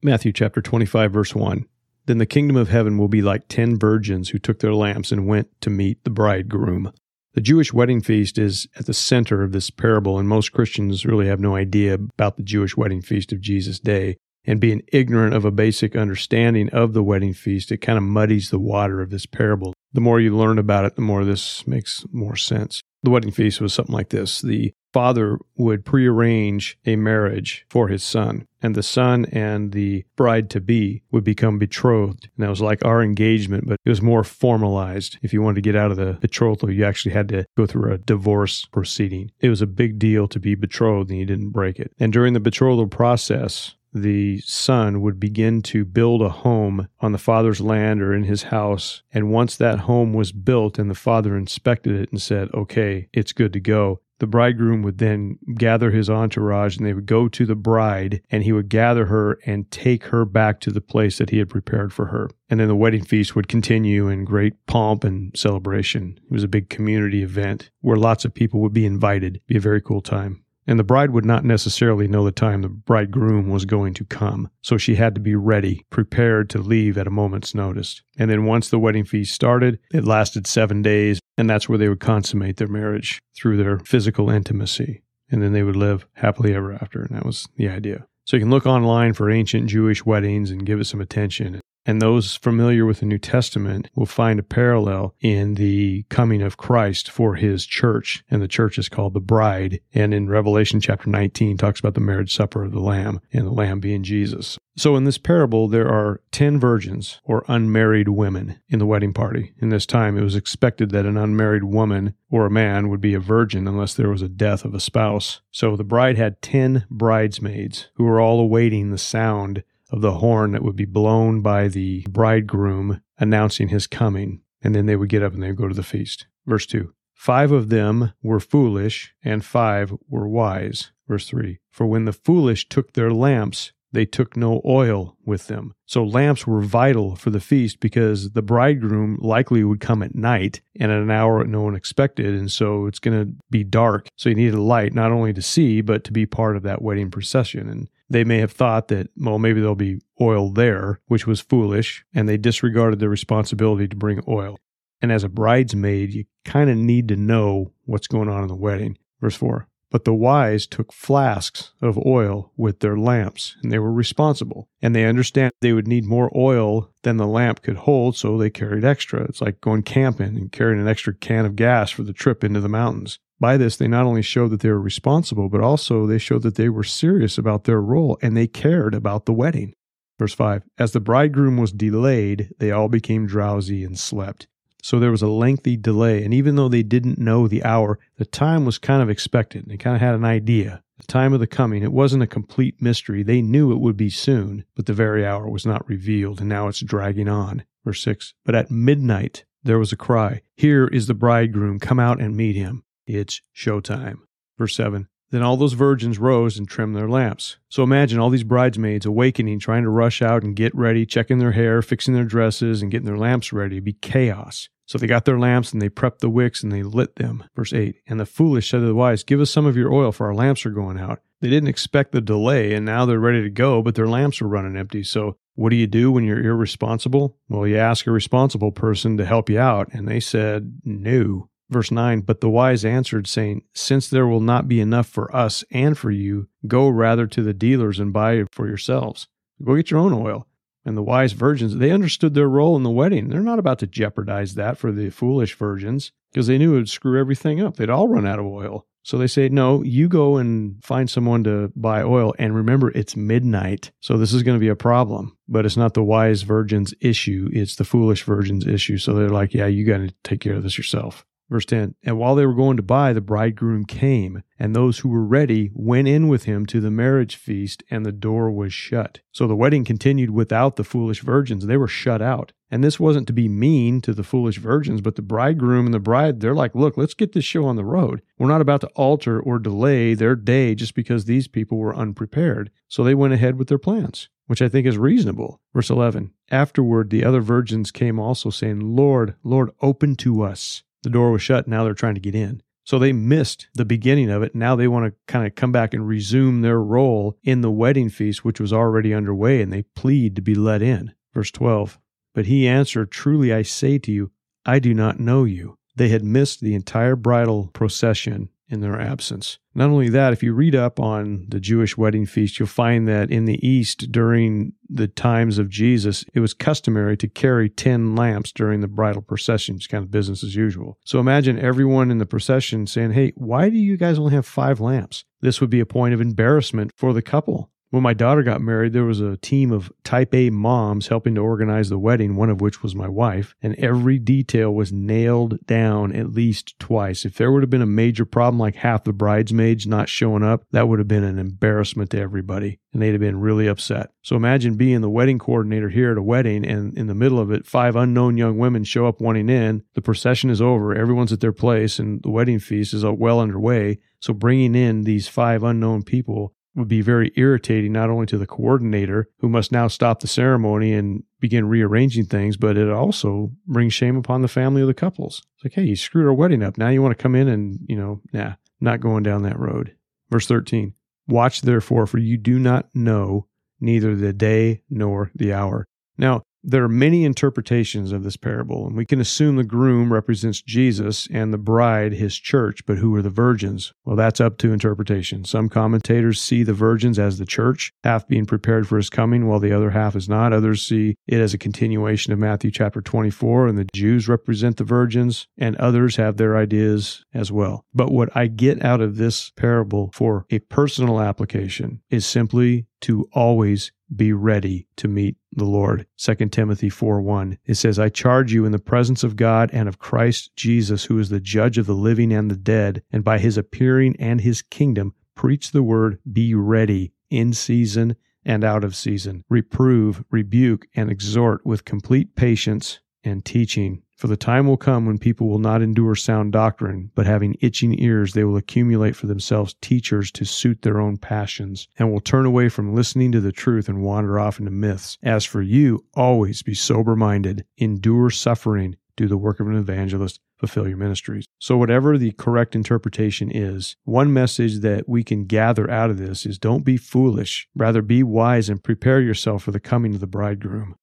Matthew chapter 25, verse 1. Then the kingdom of heaven will be like ten virgins who took their lamps and went to meet the bridegroom. The Jewish wedding feast is at the center of this parable, and most Christians really have no idea about the Jewish wedding feast of Jesus' day. And being ignorant of a basic understanding of the wedding feast, it kind of muddies the water of this parable. The more you learn about it, the more this makes more sense. The wedding feast was something like this The father would prearrange a marriage for his son, and the son and the bride to be would become betrothed. And that was like our engagement, but it was more formalized. If you wanted to get out of the betrothal, you actually had to go through a divorce proceeding. It was a big deal to be betrothed, and you didn't break it. And during the betrothal process, the son would begin to build a home on the father's land or in his house. And once that home was built and the father inspected it and said, okay, it's good to go, the bridegroom would then gather his entourage and they would go to the bride and he would gather her and take her back to the place that he had prepared for her. And then the wedding feast would continue in great pomp and celebration. It was a big community event where lots of people would be invited. It'd be a very cool time. And the bride would not necessarily know the time the bridegroom was going to come. So she had to be ready, prepared to leave at a moment's notice. And then once the wedding feast started, it lasted seven days. And that's where they would consummate their marriage through their physical intimacy. And then they would live happily ever after. And that was the idea. So you can look online for ancient Jewish weddings and give it some attention. And those familiar with the New Testament will find a parallel in the coming of Christ for his church. And the church is called the bride. And in Revelation chapter 19 talks about the marriage supper of the Lamb and the Lamb being Jesus. So in this parable, there are 10 virgins or unmarried women in the wedding party. In this time, it was expected that an unmarried woman or a man would be a virgin unless there was a death of a spouse. So the bride had 10 bridesmaids who were all awaiting the sound of the horn that would be blown by the bridegroom announcing his coming. And then they would get up and they would go to the feast. Verse 2 Five of them were foolish, and five were wise. Verse 3 For when the foolish took their lamps, they took no oil with them. So lamps were vital for the feast because the bridegroom likely would come at night and at an hour no one expected. And so it's going to be dark. So you needed a light not only to see, but to be part of that wedding procession. And they may have thought that, well, maybe there'll be oil there, which was foolish, and they disregarded their responsibility to bring oil. And as a bridesmaid, you kind of need to know what's going on in the wedding. Verse 4 But the wise took flasks of oil with their lamps, and they were responsible. And they understand they would need more oil than the lamp could hold, so they carried extra. It's like going camping and carrying an extra can of gas for the trip into the mountains. By this, they not only showed that they were responsible, but also they showed that they were serious about their role and they cared about the wedding. Verse 5 As the bridegroom was delayed, they all became drowsy and slept. So there was a lengthy delay, and even though they didn't know the hour, the time was kind of expected. They kind of had an idea. The time of the coming, it wasn't a complete mystery. They knew it would be soon, but the very hour was not revealed, and now it's dragging on. Verse 6 But at midnight there was a cry, Here is the bridegroom, come out and meet him. It's showtime. Verse 7 Then all those virgins rose and trimmed their lamps. So imagine all these bridesmaids awakening, trying to rush out and get ready, checking their hair, fixing their dresses, and getting their lamps ready. It'd be chaos. So they got their lamps and they prepped the wicks and they lit them. Verse 8 And the foolish said to the wise, Give us some of your oil, for our lamps are going out. They didn't expect the delay, and now they're ready to go, but their lamps are running empty. So what do you do when you're irresponsible? Well, you ask a responsible person to help you out, and they said no. Verse 9, but the wise answered, saying, Since there will not be enough for us and for you, go rather to the dealers and buy for yourselves. Go get your own oil. And the wise virgins, they understood their role in the wedding. They're not about to jeopardize that for the foolish virgins because they knew it would screw everything up. They'd all run out of oil. So they say, No, you go and find someone to buy oil. And remember, it's midnight. So this is going to be a problem. But it's not the wise virgin's issue, it's the foolish virgin's issue. So they're like, Yeah, you got to take care of this yourself. Verse 10 And while they were going to buy, the bridegroom came, and those who were ready went in with him to the marriage feast, and the door was shut. So the wedding continued without the foolish virgins. They were shut out. And this wasn't to be mean to the foolish virgins, but the bridegroom and the bride, they're like, look, let's get this show on the road. We're not about to alter or delay their day just because these people were unprepared. So they went ahead with their plans which I think is reasonable. Verse 11 Afterward, the other virgins came also, saying, Lord, Lord, open to us. The door was shut. Now they're trying to get in. So they missed the beginning of it. Now they want to kind of come back and resume their role in the wedding feast, which was already underway, and they plead to be let in. Verse 12. But he answered, Truly I say to you, I do not know you. They had missed the entire bridal procession in their absence. Not only that, if you read up on the Jewish wedding feast, you'll find that in the East, during the times of Jesus, it was customary to carry 10 lamps during the bridal procession. It's kind of business as usual. So imagine everyone in the procession saying, Hey, why do you guys only have five lamps? This would be a point of embarrassment for the couple. When my daughter got married, there was a team of type A moms helping to organize the wedding, one of which was my wife, and every detail was nailed down at least twice. If there would have been a major problem like half the bridesmaids not showing up, that would have been an embarrassment to everybody, and they'd have been really upset. So imagine being the wedding coordinator here at a wedding, and in the middle of it, five unknown young women show up wanting in. The procession is over, everyone's at their place, and the wedding feast is uh, well underway. So bringing in these five unknown people would be very irritating not only to the coordinator who must now stop the ceremony and begin rearranging things, but it also brings shame upon the family of the couples. It's like, hey, you screwed our wedding up. Now you want to come in and, you know, nah, not going down that road. Verse 13 Watch therefore, for you do not know neither the day nor the hour. Now, there are many interpretations of this parable, and we can assume the groom represents Jesus and the bride his church, but who are the virgins? Well, that's up to interpretation. Some commentators see the virgins as the church, half being prepared for his coming, while the other half is not. Others see it as a continuation of Matthew chapter 24, and the Jews represent the virgins, and others have their ideas as well. But what I get out of this parable for a personal application is simply to always be ready to meet the Lord. 2 Timothy 4 1. It says, I charge you in the presence of God and of Christ Jesus, who is the judge of the living and the dead, and by his appearing and his kingdom, preach the word, be ready in season and out of season. Reprove, rebuke, and exhort with complete patience and teaching. For the time will come when people will not endure sound doctrine, but having itching ears, they will accumulate for themselves teachers to suit their own passions, and will turn away from listening to the truth and wander off into myths. As for you, always be sober minded, endure suffering, do the work of an evangelist, fulfill your ministries. So, whatever the correct interpretation is, one message that we can gather out of this is don't be foolish, rather be wise and prepare yourself for the coming of the bridegroom.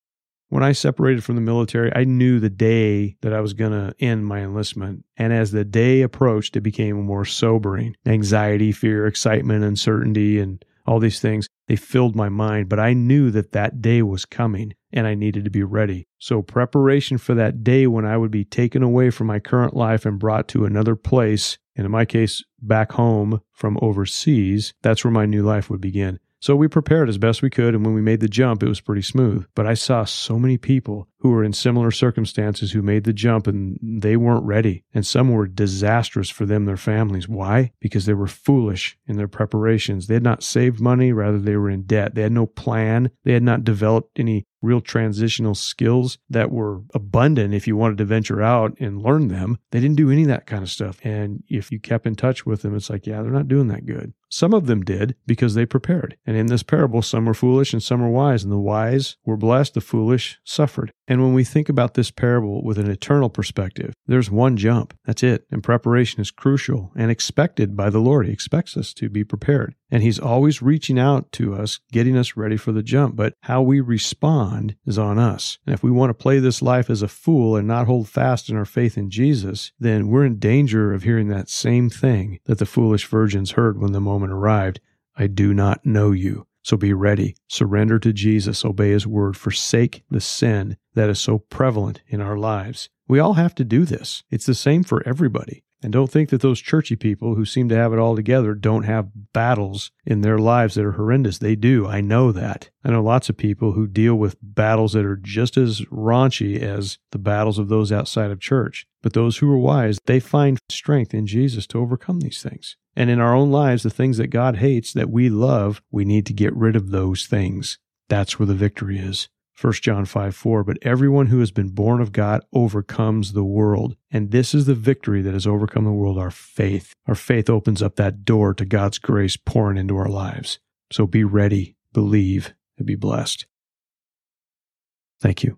When I separated from the military, I knew the day that I was going to end my enlistment. And as the day approached, it became more sobering. Anxiety, fear, excitement, uncertainty, and all these things, they filled my mind. But I knew that that day was coming and I needed to be ready. So, preparation for that day when I would be taken away from my current life and brought to another place, and in my case, back home from overseas, that's where my new life would begin. So we prepared as best we could, and when we made the jump, it was pretty smooth. But I saw so many people who were in similar circumstances who made the jump and they weren't ready. And some were disastrous for them, their families. Why? Because they were foolish in their preparations. They had not saved money, rather, they were in debt. They had no plan. They had not developed any real transitional skills that were abundant if you wanted to venture out and learn them. They didn't do any of that kind of stuff. And if you kept in touch with them, it's like, yeah, they're not doing that good. Some of them did because they prepared. And in this parable, some were foolish and some were wise. And the wise were blessed, the foolish suffered. And when we think about this parable with an eternal perspective, there's one jump. That's it. And preparation is crucial and expected by the Lord. He expects us to be prepared. And He's always reaching out to us, getting us ready for the jump. But how we respond is on us. And if we want to play this life as a fool and not hold fast in our faith in Jesus, then we're in danger of hearing that same thing that the foolish virgins heard when the moment arrived I do not know you. So be ready, surrender to Jesus, obey his word, forsake the sin that is so prevalent in our lives. We all have to do this. It's the same for everybody. And don't think that those churchy people who seem to have it all together don't have battles in their lives that are horrendous. They do. I know that. I know lots of people who deal with battles that are just as raunchy as the battles of those outside of church. But those who are wise, they find strength in Jesus to overcome these things. And in our own lives, the things that God hates that we love, we need to get rid of those things. That's where the victory is. 1 John 5 4, but everyone who has been born of God overcomes the world. And this is the victory that has overcome the world, our faith. Our faith opens up that door to God's grace pouring into our lives. So be ready, believe, and be blessed. Thank you.